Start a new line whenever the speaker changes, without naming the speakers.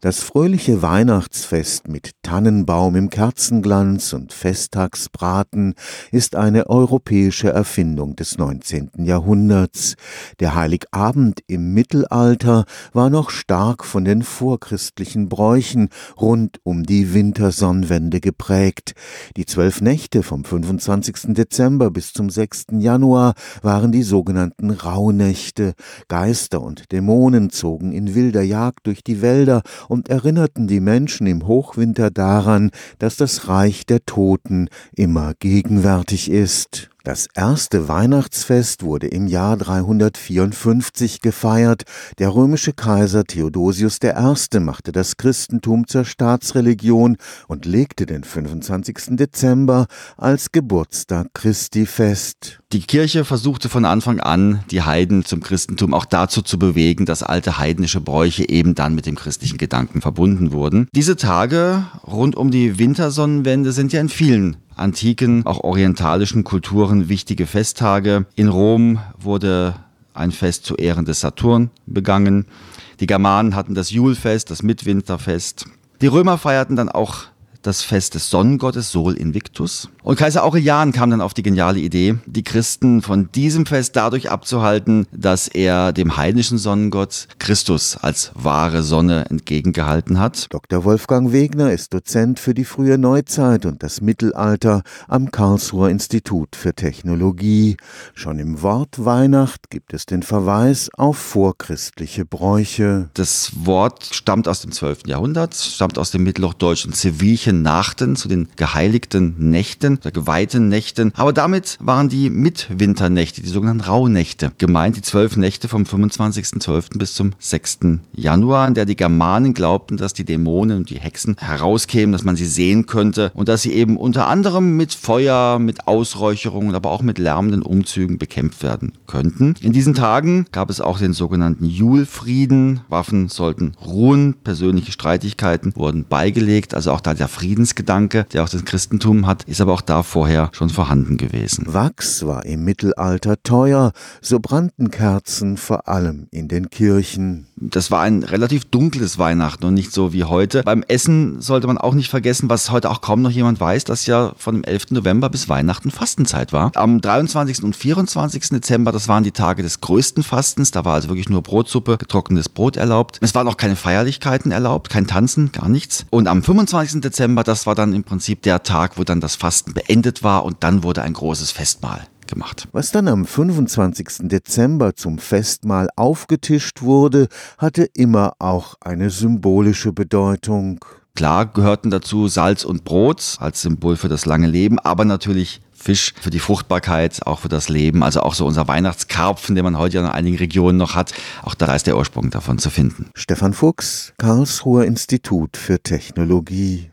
Das fröhliche Weihnachtsfest mit Tannenbaum im Kerzenglanz und Festtagsbraten ist eine europäische Erfindung des 19. Jahrhunderts. Der Heiligabend im Mittelalter war noch stark von den vorchristlichen Bräuchen rund um die Wintersonnenwende geprägt. Die zwölf Nächte vom 25. Dezember bis zum 6. Januar waren die sogenannten Rauhnächte. Geister und Dämonen zogen in wilder Jagd durch die Wälder und erinnerten die Menschen im Hochwinter daran, dass das Reich der Toten immer gegenwärtig ist. Das erste Weihnachtsfest wurde im Jahr 354 gefeiert. Der römische Kaiser Theodosius I. machte das Christentum zur Staatsreligion und legte den 25. Dezember als Geburtstag Christi fest.
Die Kirche versuchte von Anfang an, die Heiden zum Christentum auch dazu zu bewegen, dass alte heidnische Bräuche eben dann mit dem christlichen Gedanken verbunden wurden. Diese Tage rund um die Wintersonnenwende sind ja in vielen antiken, auch orientalischen Kulturen wichtige Festtage. In Rom wurde ein Fest zu Ehren des Saturn begangen. Die Germanen hatten das Julfest, das Mitwinterfest. Die Römer feierten dann auch das Fest des Sonnengottes Sol Invictus. Und Kaiser Aurelian kam dann auf die geniale Idee, die Christen von diesem Fest dadurch abzuhalten, dass er dem heidnischen Sonnengott Christus als wahre Sonne entgegengehalten hat.
Dr. Wolfgang Wegner ist Dozent für die frühe Neuzeit und das Mittelalter am Karlsruher Institut für Technologie. Schon im Wort Weihnacht gibt es den Verweis auf vorchristliche Bräuche.
Das Wort stammt aus dem 12. Jahrhundert, stammt aus dem mittelhochdeutschen Civilchen Nachten zu den geheiligten Nächten der geweihten Nächten. Aber damit waren die Mitwinternächte, die sogenannten Rauhnächte gemeint, die zwölf Nächte vom 25.12. bis zum 6. Januar, in der die Germanen glaubten, dass die Dämonen und die Hexen herauskämen, dass man sie sehen könnte und dass sie eben unter anderem mit Feuer, mit Ausräucherungen, aber auch mit lärmenden Umzügen bekämpft werden könnten. In diesen Tagen gab es auch den sogenannten Julfrieden. Waffen sollten ruhen, persönliche Streitigkeiten wurden beigelegt, also auch da der Friedensgedanke, der auch das Christentum hat, ist aber auch da vorher schon vorhanden gewesen.
Wachs war im Mittelalter teuer, so brannten Kerzen vor allem in den Kirchen.
Das war ein relativ dunkles Weihnachten und nicht so wie heute. Beim Essen sollte man auch nicht vergessen, was heute auch kaum noch jemand weiß, dass ja von dem 11. November bis Weihnachten Fastenzeit war. Am 23. und 24. Dezember, das waren die Tage des größten Fastens, da war also wirklich nur Brotsuppe, getrocknetes Brot erlaubt. Es waren auch keine Feierlichkeiten erlaubt, kein Tanzen, gar nichts. Und am 25. Dezember, das war dann im Prinzip der Tag, wo dann das Fasten beendet war und dann wurde ein großes Festmahl gemacht.
Was dann am 25. Dezember zum Festmahl aufgetischt wurde, hatte immer auch eine symbolische Bedeutung.
Klar gehörten dazu Salz und Brot als Symbol für das lange Leben, aber natürlich Fisch für die Fruchtbarkeit, auch für das Leben. Also auch so unser Weihnachtskarpfen, den man heute ja in einigen Regionen noch hat. Auch da ist der Ursprung davon zu finden.
Stefan Fuchs, Karlsruher Institut für Technologie.